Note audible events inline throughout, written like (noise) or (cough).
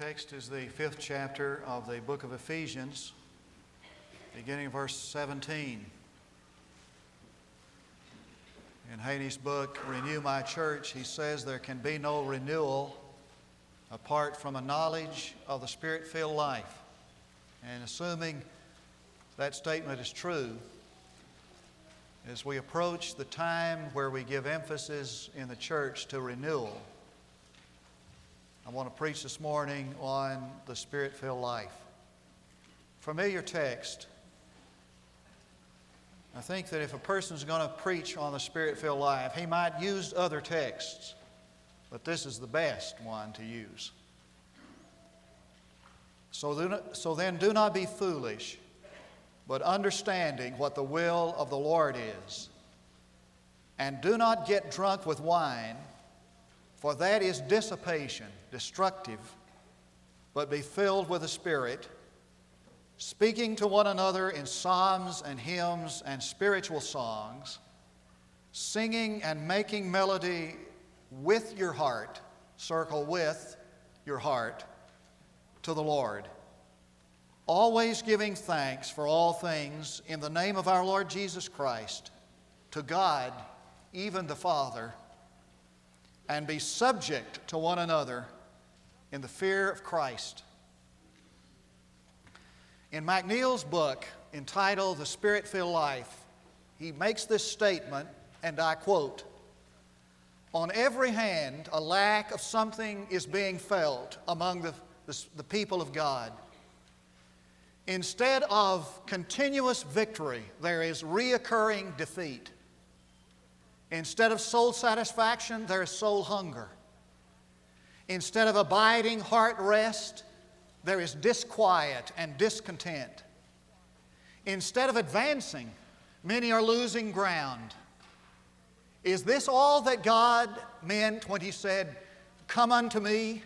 text is the fifth chapter of the book of Ephesians, beginning verse 17. In Haney's book, Renew My Church, he says there can be no renewal apart from a knowledge of the Spirit filled life. And assuming that statement is true, as we approach the time where we give emphasis in the church to renewal, I want to preach this morning on the Spirit filled life. Familiar text. I think that if a person's going to preach on the Spirit filled life, he might use other texts, but this is the best one to use. So, so then, do not be foolish, but understanding what the will of the Lord is. And do not get drunk with wine for that is dissipation, destructive, but be filled with the Spirit, speaking to one another in psalms and hymns and spiritual songs, singing and making melody with your heart, circle with your heart, to the Lord. Always giving thanks for all things in the name of our Lord Jesus Christ, to God, even the Father and be subject to one another in the fear of Christ. In McNeil's book entitled The Spirit Filled Life, he makes this statement, and I quote On every hand, a lack of something is being felt among the, the, the people of God. Instead of continuous victory, there is reoccurring defeat. Instead of soul satisfaction, there is soul hunger. Instead of abiding heart rest, there is disquiet and discontent. Instead of advancing, many are losing ground. Is this all that God meant when He said, Come unto me?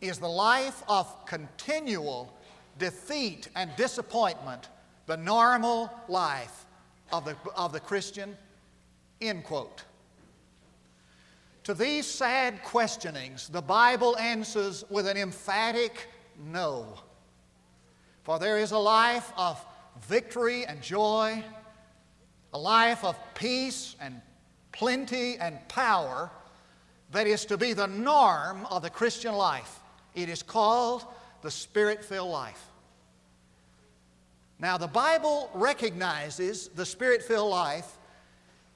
Is the life of continual defeat and disappointment the normal life of the, of the Christian? End quote. To these sad questionings, the Bible answers with an emphatic no. For there is a life of victory and joy, a life of peace and plenty and power that is to be the norm of the Christian life. It is called the Spirit filled life. Now, the Bible recognizes the Spirit filled life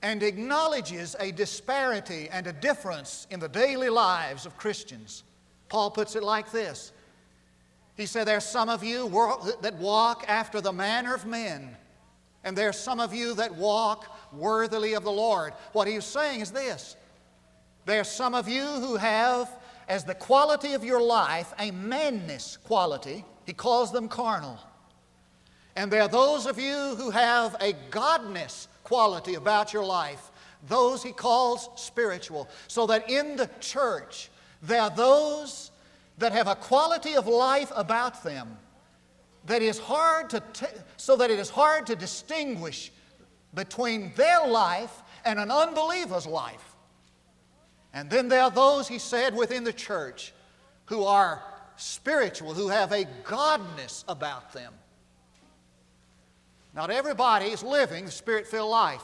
and acknowledges a disparity and a difference in the daily lives of Christians. Paul puts it like this He said, There are some of you that walk after the manner of men, and there are some of you that walk worthily of the Lord. What he's saying is this there are some of you who have, as the quality of your life, a manness quality. He calls them carnal. And there are those of you who have a godness quality about your life. Those he calls spiritual. So that in the church, there are those that have a quality of life about them that is hard to, t- so that it is hard to distinguish between their life and an unbeliever's life. And then there are those, he said, within the church who are spiritual, who have a godness about them. Not everybody is living the Spirit filled life,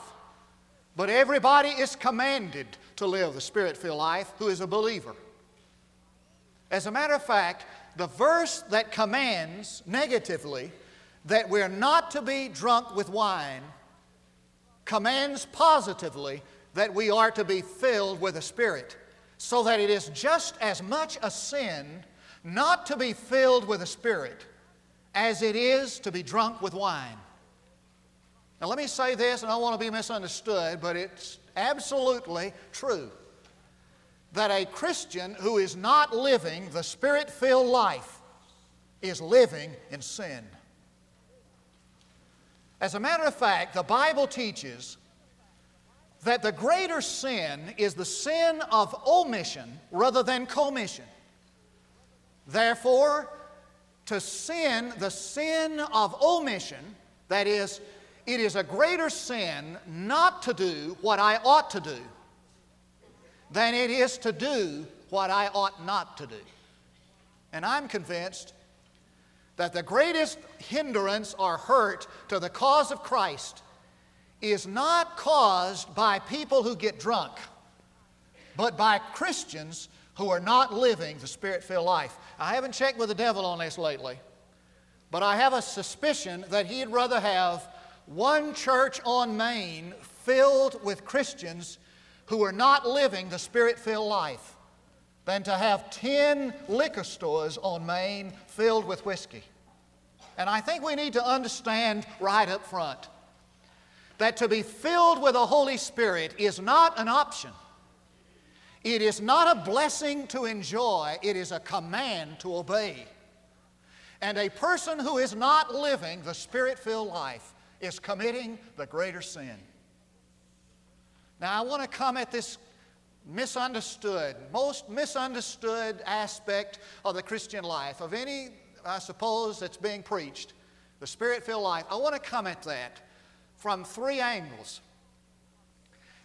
but everybody is commanded to live the Spirit filled life who is a believer. As a matter of fact, the verse that commands negatively that we're not to be drunk with wine commands positively that we are to be filled with the Spirit, so that it is just as much a sin not to be filled with the Spirit as it is to be drunk with wine. Now, let me say this, and I don't want to be misunderstood, but it's absolutely true that a Christian who is not living the Spirit filled life is living in sin. As a matter of fact, the Bible teaches that the greater sin is the sin of omission rather than commission. Therefore, to sin, the sin of omission, that is, it is a greater sin not to do what I ought to do than it is to do what I ought not to do. And I'm convinced that the greatest hindrance or hurt to the cause of Christ is not caused by people who get drunk, but by Christians who are not living the Spirit filled life. I haven't checked with the devil on this lately, but I have a suspicion that he'd rather have one church on Main filled with Christians who are not living the Spirit filled life than to have 10 liquor stores on Main filled with whiskey. And I think we need to understand right up front that to be filled with the Holy Spirit is not an option. It is not a blessing to enjoy, it is a command to obey. And a person who is not living the Spirit filled life is committing the greater sin. Now, I want to come at this misunderstood, most misunderstood aspect of the Christian life, of any, I suppose, that's being preached, the Spirit filled life. I want to come at that from three angles.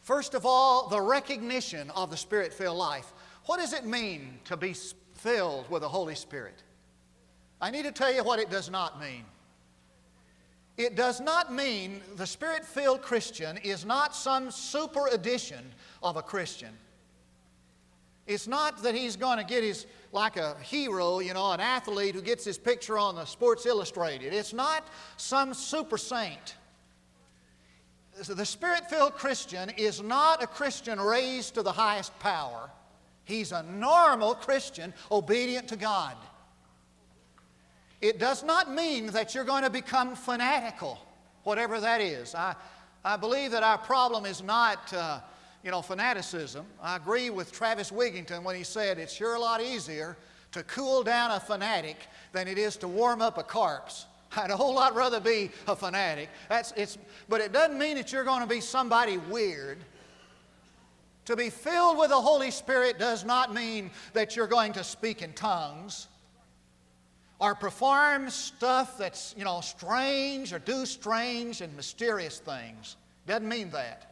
First of all, the recognition of the Spirit filled life. What does it mean to be filled with the Holy Spirit? I need to tell you what it does not mean. It does not mean the Spirit filled Christian is not some super edition of a Christian. It's not that he's going to get his, like a hero, you know, an athlete who gets his picture on the Sports Illustrated. It's not some super saint the spirit filled Christian is not a Christian raised to the highest power. He's a normal Christian obedient to God. It does not mean that you're going to become fanatical, whatever that is. I, I believe that our problem is not, uh, you know, fanaticism. I agree with Travis Wigington when he said it's sure a lot easier to cool down a fanatic than it is to warm up a corpse. I'd a whole lot rather be a fanatic. That's, it's, but it doesn't mean that you're going to be somebody weird. To be filled with the Holy Spirit does not mean that you're going to speak in tongues or perform stuff that's, you know, strange or do strange and mysterious things. Doesn't mean that.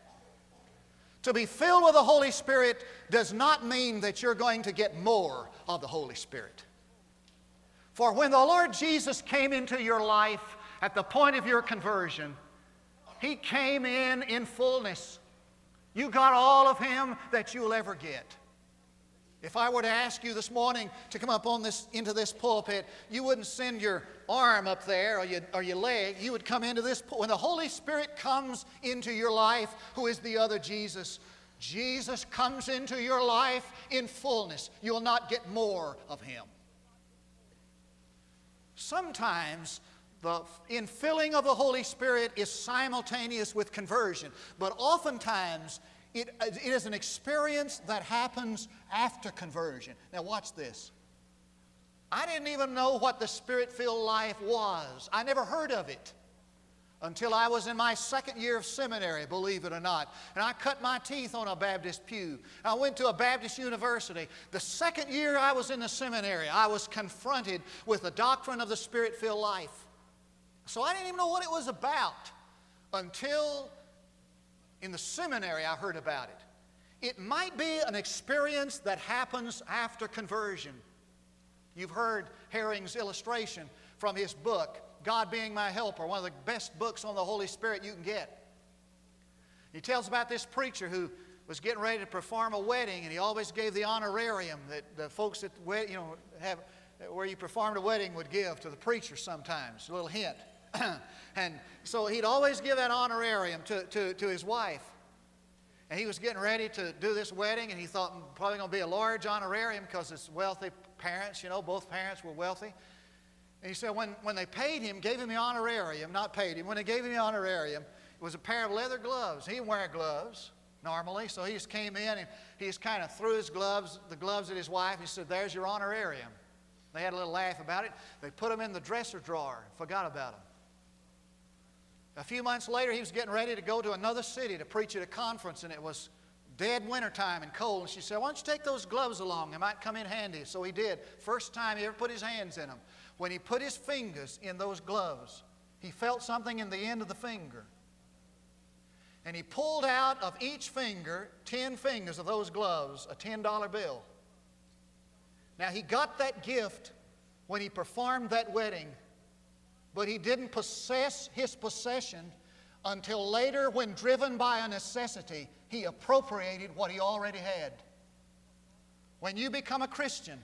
To be filled with the Holy Spirit does not mean that you're going to get more of the Holy Spirit. For when the Lord Jesus came into your life at the point of your conversion, He came in in fullness. You got all of Him that you'll ever get. If I were to ask you this morning to come up on this, into this pulpit, you wouldn't send your arm up there or your, or your leg. You would come into this. When the Holy Spirit comes into your life, who is the other Jesus, Jesus comes into your life in fullness. You'll not get more of Him. Sometimes the infilling of the Holy Spirit is simultaneous with conversion, but oftentimes it, uh, it is an experience that happens after conversion. Now, watch this. I didn't even know what the spirit filled life was, I never heard of it until I was in my second year of seminary, believe it or not. And I cut my teeth on a Baptist pew. I went to a Baptist university. The second year I was in the seminary, I was confronted with the doctrine of the Spirit filled life. So I didn't even know what it was about until in the seminary I heard about it. It might be an experience that happens after conversion. You've heard Herring's illustration from his book. God Being My Helper, one of the best books on the Holy Spirit you can get. He tells about this preacher who was getting ready to perform a wedding, and he always gave the honorarium that the folks at the you know have where you performed a wedding would give to the preacher sometimes, a little hint. (coughs) and so he'd always give that honorarium to, to, to his wife. And he was getting ready to do this wedding, and he thought mm, probably going to be a large honorarium because it's wealthy parents, you know, both parents were wealthy. And he said when, when they paid him, gave him the honorarium, not paid him, when they gave him the honorarium, it was a pair of leather gloves. He didn't wear gloves normally, so he just came in and he just kind of threw his gloves, the gloves at his wife. He said, There's your honorarium. They had a little laugh about it. They put them in the dresser drawer, forgot about them. A few months later, he was getting ready to go to another city to preach at a conference, and it was dead wintertime and cold. And she said, Why don't you take those gloves along? They might come in handy. So he did. First time he ever put his hands in them. When he put his fingers in those gloves, he felt something in the end of the finger. And he pulled out of each finger, 10 fingers of those gloves, a $10 bill. Now he got that gift when he performed that wedding, but he didn't possess his possession until later, when driven by a necessity, he appropriated what he already had. When you become a Christian,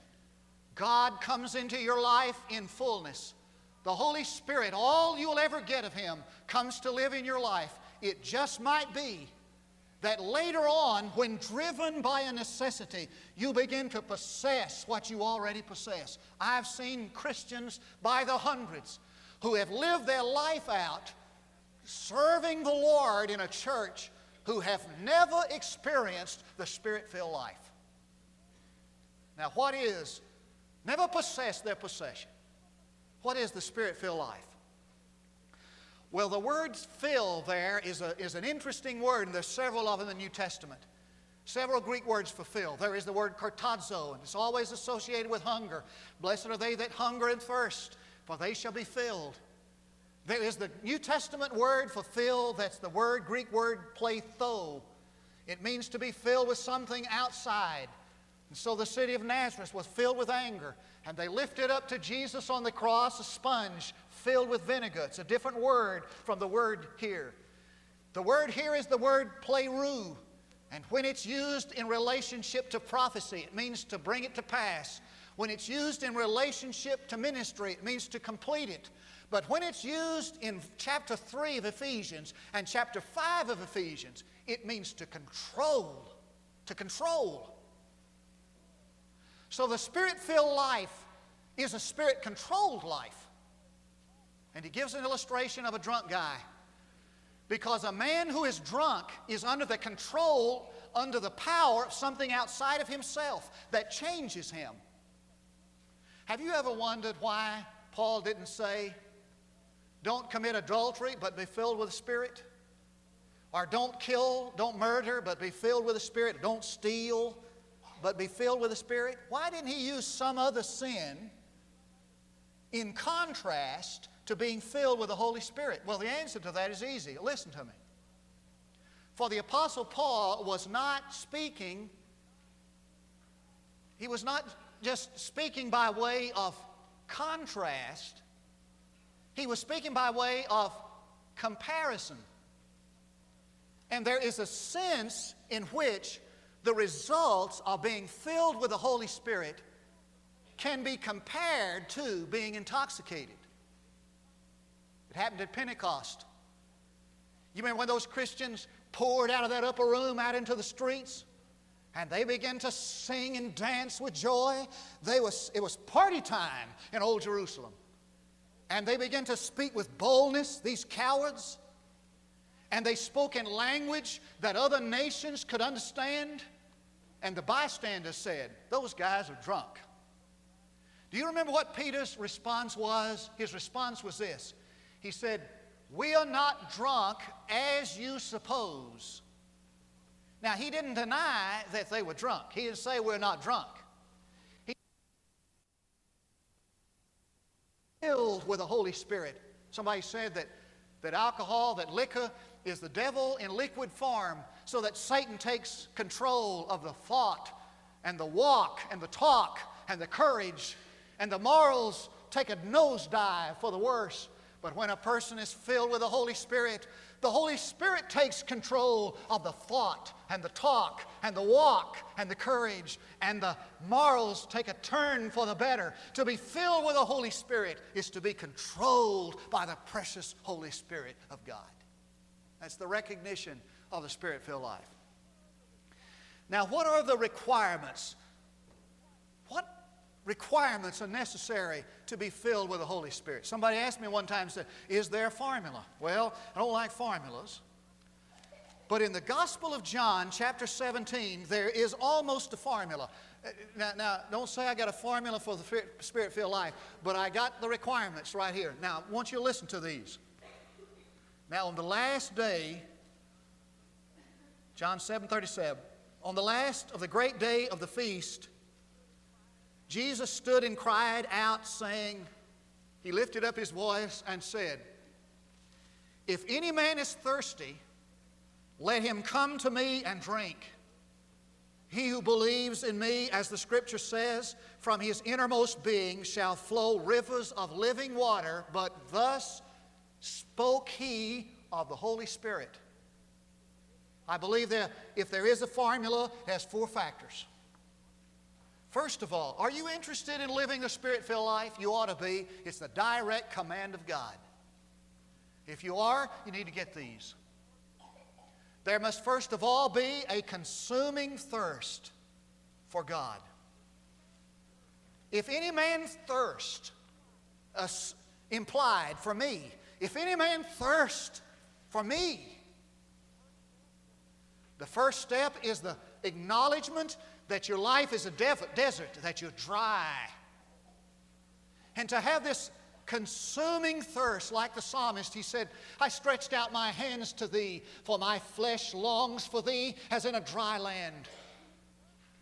God comes into your life in fullness. The Holy Spirit, all you'll ever get of Him, comes to live in your life. It just might be that later on, when driven by a necessity, you begin to possess what you already possess. I've seen Christians by the hundreds who have lived their life out serving the Lord in a church who have never experienced the Spirit filled life. Now, what is, never possess their possession. What is the Spirit filled life? Well, the word fill there is, a, is an interesting word, and there's several of them in the New Testament. Several Greek words for fill. There is the word chortazo, and it's always associated with hunger. Blessed are they that hunger and thirst, for they shall be filled. There is the New Testament word for fill, that's the word, Greek word pletho. It means to be filled with something outside. And so the city of Nazareth was filled with anger, and they lifted up to Jesus on the cross a sponge filled with vinegar. It's a different word from the word here. The word here is the word pleroo, and when it's used in relationship to prophecy, it means to bring it to pass. When it's used in relationship to ministry, it means to complete it. But when it's used in chapter 3 of Ephesians and chapter 5 of Ephesians, it means to control. To control. So the spirit filled life is a spirit controlled life. And he gives an illustration of a drunk guy. Because a man who is drunk is under the control, under the power of something outside of himself that changes him. Have you ever wondered why Paul didn't say, don't commit adultery, but be filled with the Spirit. Or don't kill, don't murder, but be filled with the Spirit. Don't steal, but be filled with the Spirit. Why didn't he use some other sin in contrast to being filled with the Holy Spirit? Well, the answer to that is easy. Listen to me. For the Apostle Paul was not speaking, he was not just speaking by way of contrast, he was speaking by way of comparison. And there is a sense in which the results of being filled with the Holy Spirit can be compared to being intoxicated. It happened at Pentecost. You remember when those Christians poured out of that upper room out into the streets? And they began to sing and dance with joy. They was, it was party time in Old Jerusalem. And they began to speak with boldness, these cowards. And they spoke in language that other nations could understand. And the bystanders said, Those guys are drunk. Do you remember what Peter's response was? His response was this He said, We are not drunk as you suppose. Now, he didn't deny that they were drunk. He didn't say we're not drunk. He filled with the Holy Spirit. Somebody said that, that alcohol, that liquor, is the devil in liquid form so that Satan takes control of the thought and the walk and the talk and the courage and the morals take a nosedive for the worse. But when a person is filled with the Holy Spirit, the Holy Spirit takes control of the thought and the talk and the walk and the courage, and the morals take a turn for the better. To be filled with the Holy Spirit is to be controlled by the precious Holy Spirit of God. That's the recognition of the Spirit filled life. Now, what are the requirements? Requirements are necessary to be filled with the Holy Spirit. Somebody asked me one time, said, Is there a formula? Well, I don't like formulas. But in the Gospel of John, chapter 17, there is almost a formula. Uh, now, now don't say I got a formula for the spirit filled life, but I got the requirements right here. Now, I want you to listen to these. Now, on the last day, John 7 37, on the last of the great day of the feast, Jesus stood and cried out, saying, He lifted up his voice and said, If any man is thirsty, let him come to me and drink. He who believes in me, as the scripture says, from his innermost being shall flow rivers of living water, but thus spoke he of the Holy Spirit. I believe that if there is a formula, it has four factors. First of all, are you interested in living a spirit filled life? You ought to be. It's the direct command of God. If you are, you need to get these. There must first of all be a consuming thirst for God. If any man thirst, uh, implied for me, if any man thirst for me, the first step is the acknowledgement that your life is a desert, that you're dry. And to have this consuming thirst, like the psalmist, he said, I stretched out my hands to thee, for my flesh longs for thee as in a dry land.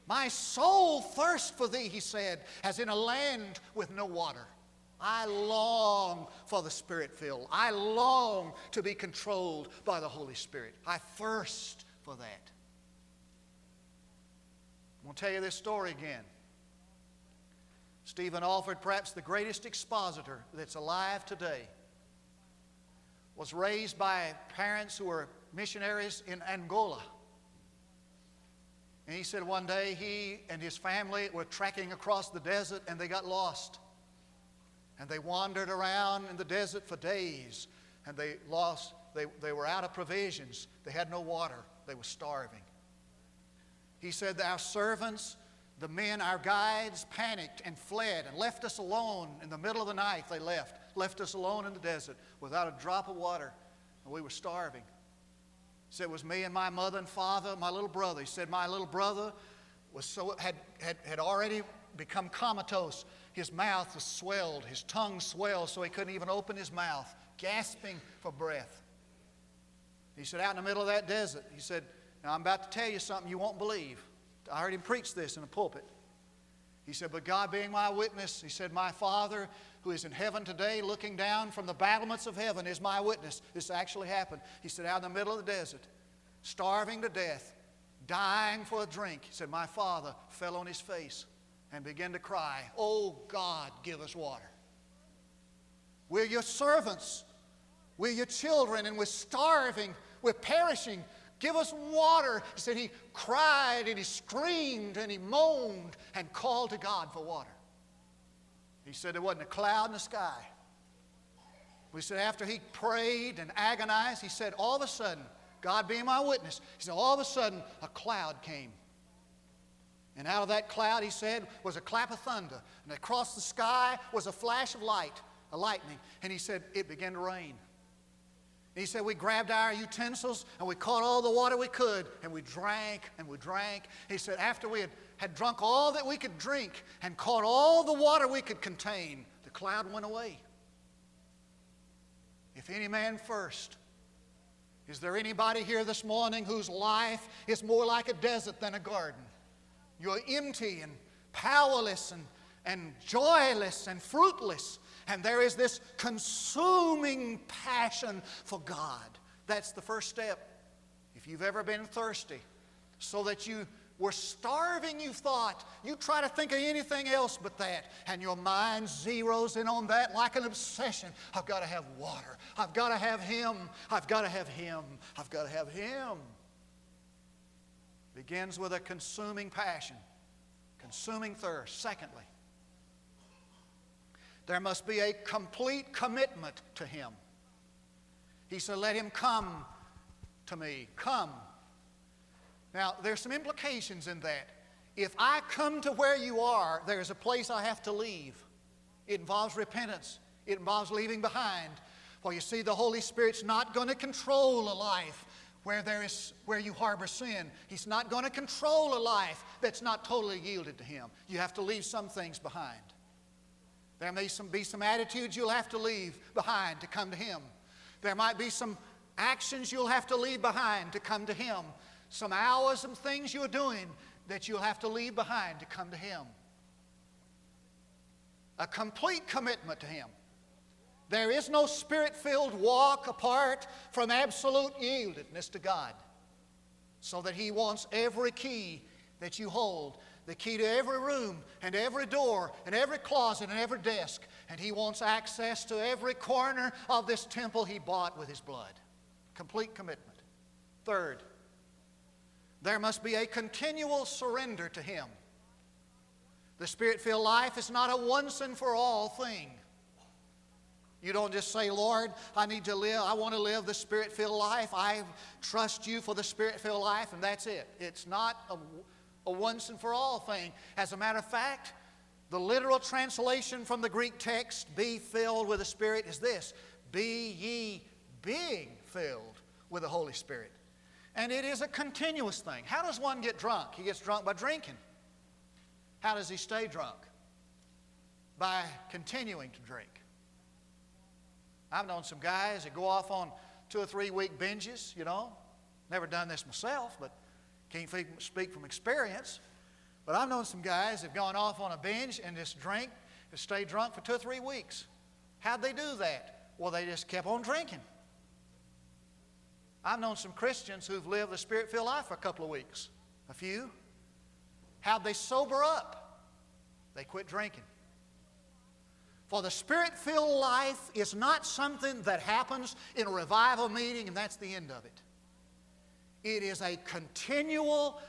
My soul thirsts for thee, he said, as in a land with no water. I long for the Spirit filled. I long to be controlled by the Holy Spirit. I thirst for that. Going to tell you this story again. Stephen Olford, perhaps the greatest expositor that's alive today, was raised by parents who were missionaries in Angola. And he said one day he and his family were trekking across the desert and they got lost. And they wandered around in the desert for days and they lost, they, they were out of provisions. They had no water. They were starving. He said, Our servants the men, our guides, panicked and fled and left us alone in the middle of the night. They left, left us alone in the desert without a drop of water, and we were starving. He said it was me and my mother and father, my little brother. He said my little brother was so had, had, had already become comatose. His mouth was swelled, his tongue swelled, so he couldn't even open his mouth, gasping for breath. He said, out in the middle of that desert, he said, Now I'm about to tell you something you won't believe. I heard him preach this in a pulpit. He said, But God being my witness, he said, My Father who is in heaven today, looking down from the battlements of heaven, is my witness. This actually happened. He said, Out in the middle of the desert, starving to death, dying for a drink. He said, My Father fell on his face and began to cry, Oh God, give us water. We're your servants. We're your children, and we're starving. We're perishing. Give us water. He said he cried and he screamed and he moaned and called to God for water. He said there wasn't a cloud in the sky. We said after he prayed and agonized, he said all of a sudden, God being my witness, he said all of a sudden a cloud came. And out of that cloud, he said, was a clap of thunder. And across the sky was a flash of light, a lightning. And he said, it began to rain. He said, We grabbed our utensils and we caught all the water we could and we drank and we drank. He said, After we had, had drunk all that we could drink and caught all the water we could contain, the cloud went away. If any man first, is there anybody here this morning whose life is more like a desert than a garden? You're empty and powerless and, and joyless and fruitless. And there is this consuming passion for God. That's the first step. If you've ever been thirsty, so that you were starving, you thought, you try to think of anything else but that, and your mind zeroes in on that like an obsession. I've got to have water. I've got to have Him. I've got to have Him. I've got to have Him. Begins with a consuming passion, consuming thirst. Secondly, there must be a complete commitment to Him. He said, Let Him come to me. Come. Now, there's some implications in that. If I come to where you are, there's a place I have to leave. It involves repentance, it involves leaving behind. Well, you see, the Holy Spirit's not going to control a life where, there is, where you harbor sin. He's not going to control a life that's not totally yielded to Him. You have to leave some things behind. There may some, be some attitudes you'll have to leave behind to come to Him. There might be some actions you'll have to leave behind to come to Him. Some hours and things you're doing that you'll have to leave behind to come to Him. A complete commitment to Him. There is no spirit filled walk apart from absolute yieldedness to God. So that He wants every key that you hold the key to every room and every door and every closet and every desk. And He wants access to every corner of this temple He bought with His blood. Complete commitment. Third, there must be a continual surrender to Him. The Spirit filled life is not a once and for all thing. You don't just say, Lord, I need to live, I want to live the Spirit filled life. I trust you for the Spirit filled life, and that's it. It's not a, a once and for all thing. As a matter of fact, the literal translation from the Greek text, be filled with the Spirit, is this Be ye being filled with the Holy Spirit. And it is a continuous thing. How does one get drunk? He gets drunk by drinking. How does he stay drunk? By continuing to drink. I've known some guys that go off on two or three week binges, you know. Never done this myself, but can't speak from experience. But I've known some guys that have gone off on a binge and just drink, and stayed drunk for two or three weeks. How'd they do that? Well, they just kept on drinking. I've known some Christians who've lived the spirit filled life for a couple of weeks. A few. How'd they sober up? They quit drinking. For the spirit filled life is not something that happens in a revival meeting and that's the end of it. It is a continual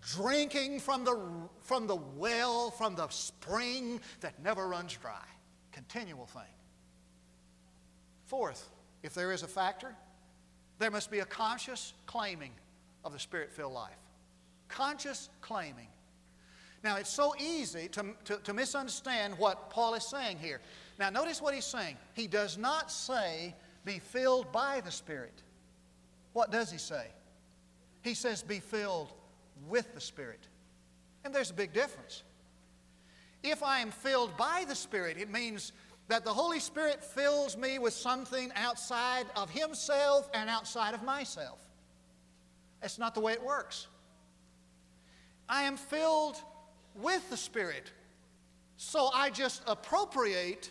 drinking from the, from the well, from the spring that never runs dry. Continual thing. Fourth, if there is a factor, there must be a conscious claiming of the spirit filled life. Conscious claiming. Now, it's so easy to, to, to, misunderstand what Paul is saying here. Now, notice what he's saying. He does not say, be filled by the Spirit. What does he say? He says, be filled with the Spirit. And there's a big difference. If I am filled by the Spirit, it means that the Holy Spirit fills me with something outside of Himself and outside of myself. That's not the way it works. I am filled with the Spirit. So I just appropriate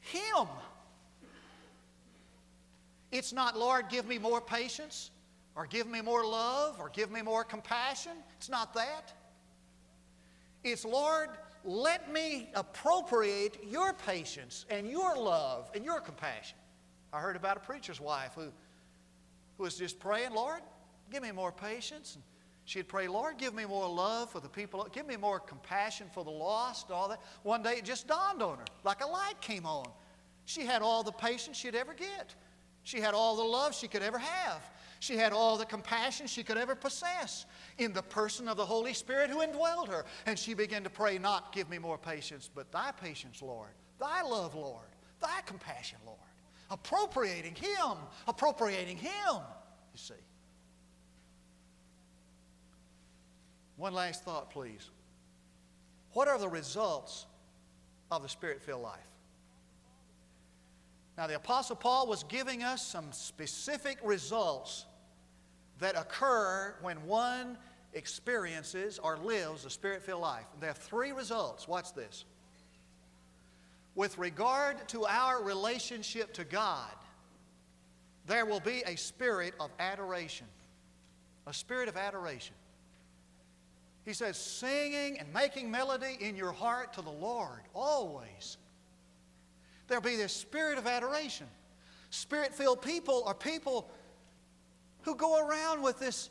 Him. It's not, Lord, give me more patience, or give me more love, or give me more compassion. It's not that. It's, Lord, let me appropriate your patience and your love and your compassion. I heard about a preacher's wife who, who was just praying, Lord, give me more patience. And She'd pray, Lord, give me more love for the people, give me more compassion for the lost, all that. One day it just dawned on her, like a light came on. She had all the patience she'd ever get. She had all the love she could ever have. She had all the compassion she could ever possess in the person of the Holy Spirit who indwelled her. And she began to pray, not give me more patience, but thy patience, Lord, thy love, Lord, thy compassion, Lord. Appropriating Him, appropriating Him, you see. One last thought, please. What are the results of the spirit filled life? Now, the Apostle Paul was giving us some specific results that occur when one experiences or lives a spirit filled life. There are three results. Watch this. With regard to our relationship to God, there will be a spirit of adoration. A spirit of adoration. He says, singing and making melody in your heart to the Lord, always. There'll be this spirit of adoration. Spirit filled people are people who go around with this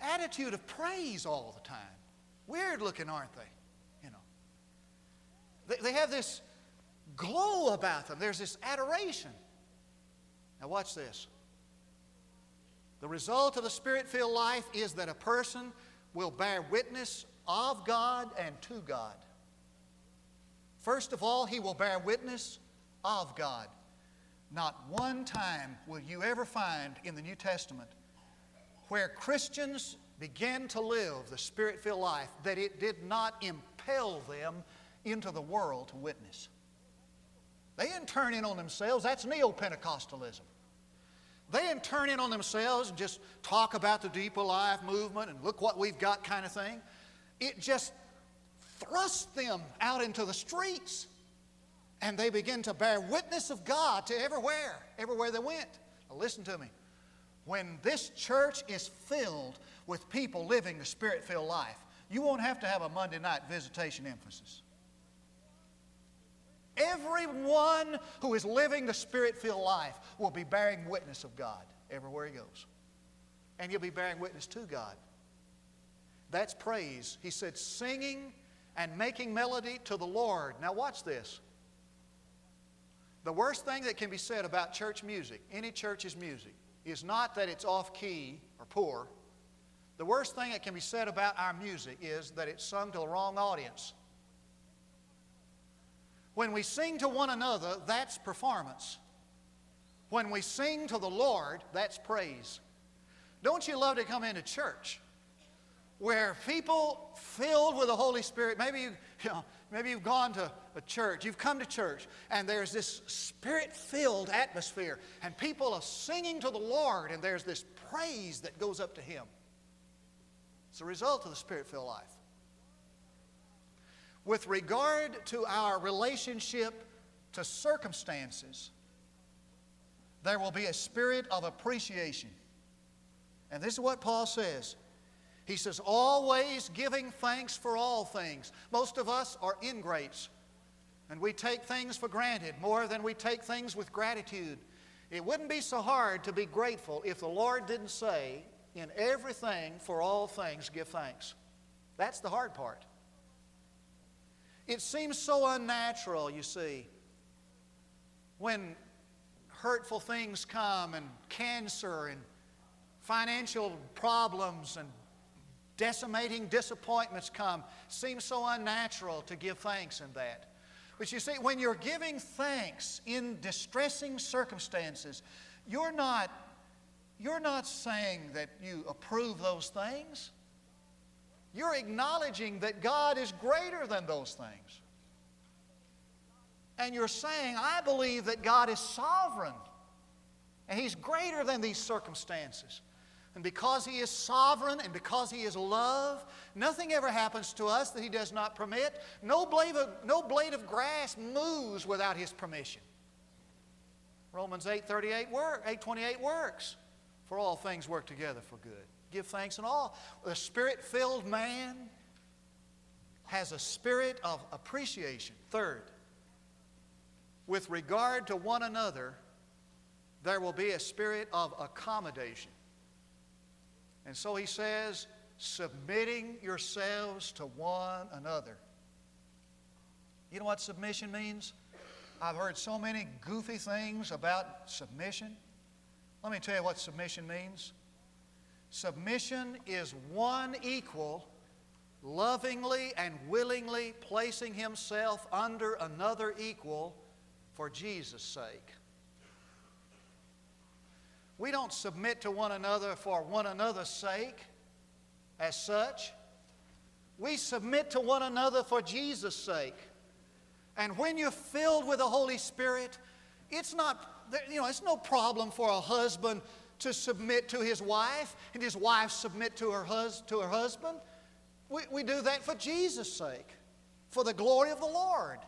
attitude of praise all the time. Weird looking, aren't they? You know. They, they have this glow about them, there's this adoration. Now, watch this. The result of the spirit filled life is that a person will bear witness of God and to God. First of all, he will bear witness of God. Not one time will you ever find in the New Testament where Christians began to live the spirit filled life that it did not impel them into the world to witness. They didn't turn in on themselves. That's neo Pentecostalism. They didn't turn in on themselves and just talk about the deeper life movement and look what we've got kind of thing. It just thrust them out into the streets. And they begin to bear witness of God to everywhere, everywhere they went. Now listen to me. when this church is filled with people living the Spirit filled life, you won't have to have a Monday night visitation emphasis. Everyone who is living the Spirit filled life will be bearing witness of God everywhere he goes. And you'll be bearing witness to God. That's praise. He said, singing and making melody to the Lord. Now, watch this. The worst thing that can be said about church music, any church's music, is not that it's off key or poor. The worst thing that can be said about our music is that it's sung to the wrong audience. When we sing to one another, that's performance. When we sing to the Lord, that's praise. Don't you love to come into church where people filled with the Holy Spirit, maybe, you, (laughs) you know, maybe you've gone to a church, you've come to church, and there's this spirit filled atmosphere, and people are singing to the Lord, and there's this praise that goes up to Him. It's a result of the spirit filled life. With regard to our relationship to circumstances, there will be a spirit of appreciation. And this is what Paul says. He says, always giving thanks for all things. Most of us are ingrates, and we take things for granted more than we take things with gratitude. It wouldn't be so hard to be grateful if the Lord didn't say, in everything, for all things, give thanks. That's the hard part. It seems so unnatural, you see, when hurtful things come and cancer and financial problems and decimating disappointments come. Seems so unnatural to give thanks in that. But you see, when you're giving thanks in distressing circumstances, you're not you're not saying that you approve those things. You're acknowledging that God is greater than those things. And you're saying, I believe that God is sovereign and He's greater than these circumstances. And because He is sovereign and because He is love, nothing ever happens to us that He does not permit. No blade of, no blade of grass moves without His permission. Romans 8, 38 work, 8 28 works. For all things work together for good. Give thanks in all. The spirit filled man has a spirit of appreciation. Third, with regard to one another, there will be a spirit of accommodation. And so he says, submitting yourselves to one another. You know what submission means? I've heard so many goofy things about submission. Let me tell you what submission means. Submission is one equal lovingly and willingly placing himself under another equal for Jesus' sake. We don't submit to one another for one another's sake as such. We submit to one another for Jesus' sake. And when you're filled with the Holy Spirit, it's not you know, it's no problem for a husband to submit to his wife and his wife submit to her, hus- to her husband. We, we do that for Jesus' sake, for the glory of the Lord.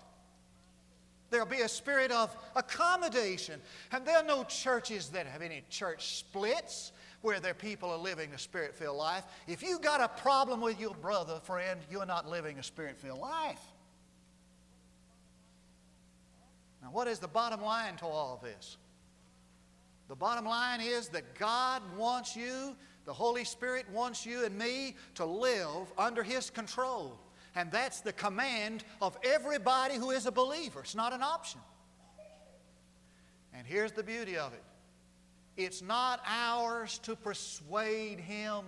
There'll be a spirit of accommodation. And there are no churches that have any church splits where their people are living a spirit filled life. If you've got a problem with your brother, friend, you're not living a spirit filled life. Now, what is the bottom line to all this? The bottom line is that God wants you, the Holy Spirit wants you and me to live under His control. And that's the command of everybody who is a believer. It's not an option. And here's the beauty of it it's not ours to persuade Him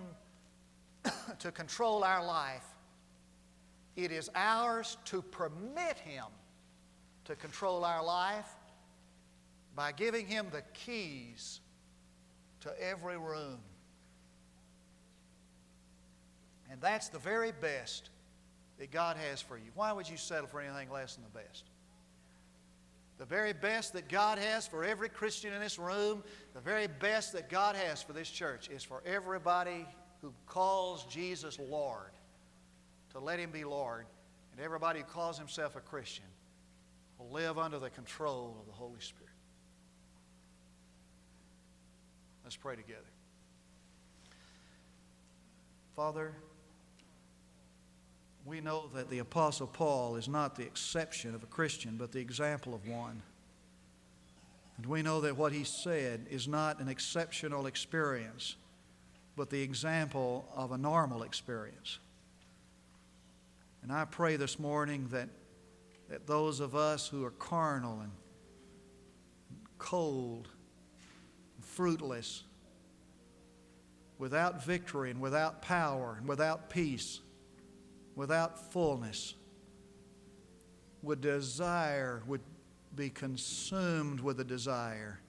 (coughs) to control our life, it is ours to permit Him to control our life by giving Him the keys to every room. And that's the very best that God has for you. Why would you settle for anything less than the best? The very best that God has for every Christian in this room, the very best that God has for this church is for everybody who calls Jesus Lord to let Him be Lord, and everybody who calls himself a Christian will live under the control of the Holy Spirit. Let's pray together. Father, we know that the Apostle Paul is not the exception of a Christian, but the example of one. And we know that what he said is not an exceptional experience, but the example of a normal experience. And I pray this morning that, that those of us who are carnal and cold, and fruitless, without victory and without power and without peace, without fullness, would desire, would be consumed with a desire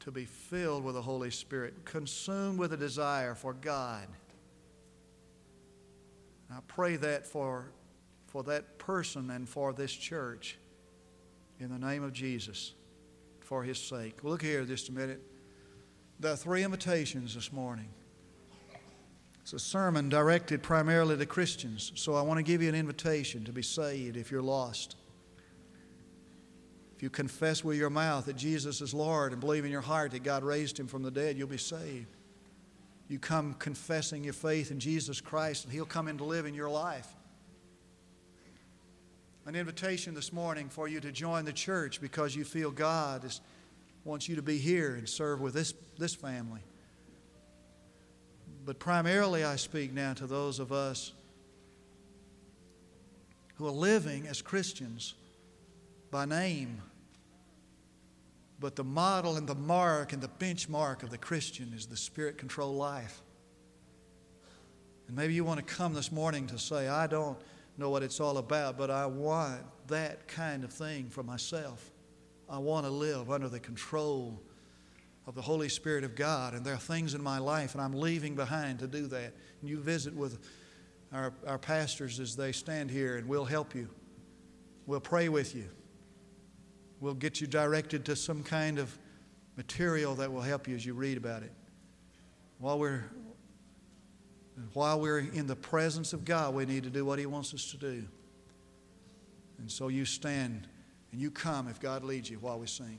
to be filled with the Holy Spirit, consumed with a desire for God. I pray that for, for that person and for this church in the name of Jesus for his sake. Look here just a minute. Are three invitations this morning. It's a sermon directed primarily to Christians, so I want to give you an invitation to be saved if you're lost. If you confess with your mouth that Jesus is Lord and believe in your heart that God raised him from the dead, you'll be saved. You come confessing your faith in Jesus Christ, and He'll come in to live in your life. An invitation this morning for you to join the church because you feel God is, wants you to be here and serve with this, this family. But primarily, I speak now to those of us who are living as Christians by name. But the model and the mark and the benchmark of the Christian is the spirit controlled life. And maybe you want to come this morning to say, I don't know what it's all about, but I want that kind of thing for myself. I want to live under the control of the Holy Spirit of God. And there are things in my life, and I'm leaving behind to do that. And you visit with our, our pastors as they stand here, and we'll help you. We'll pray with you. We'll get you directed to some kind of material that will help you as you read about it. While we're, while we're in the presence of God, we need to do what He wants us to do. And so you stand and you come if God leads you while we sing.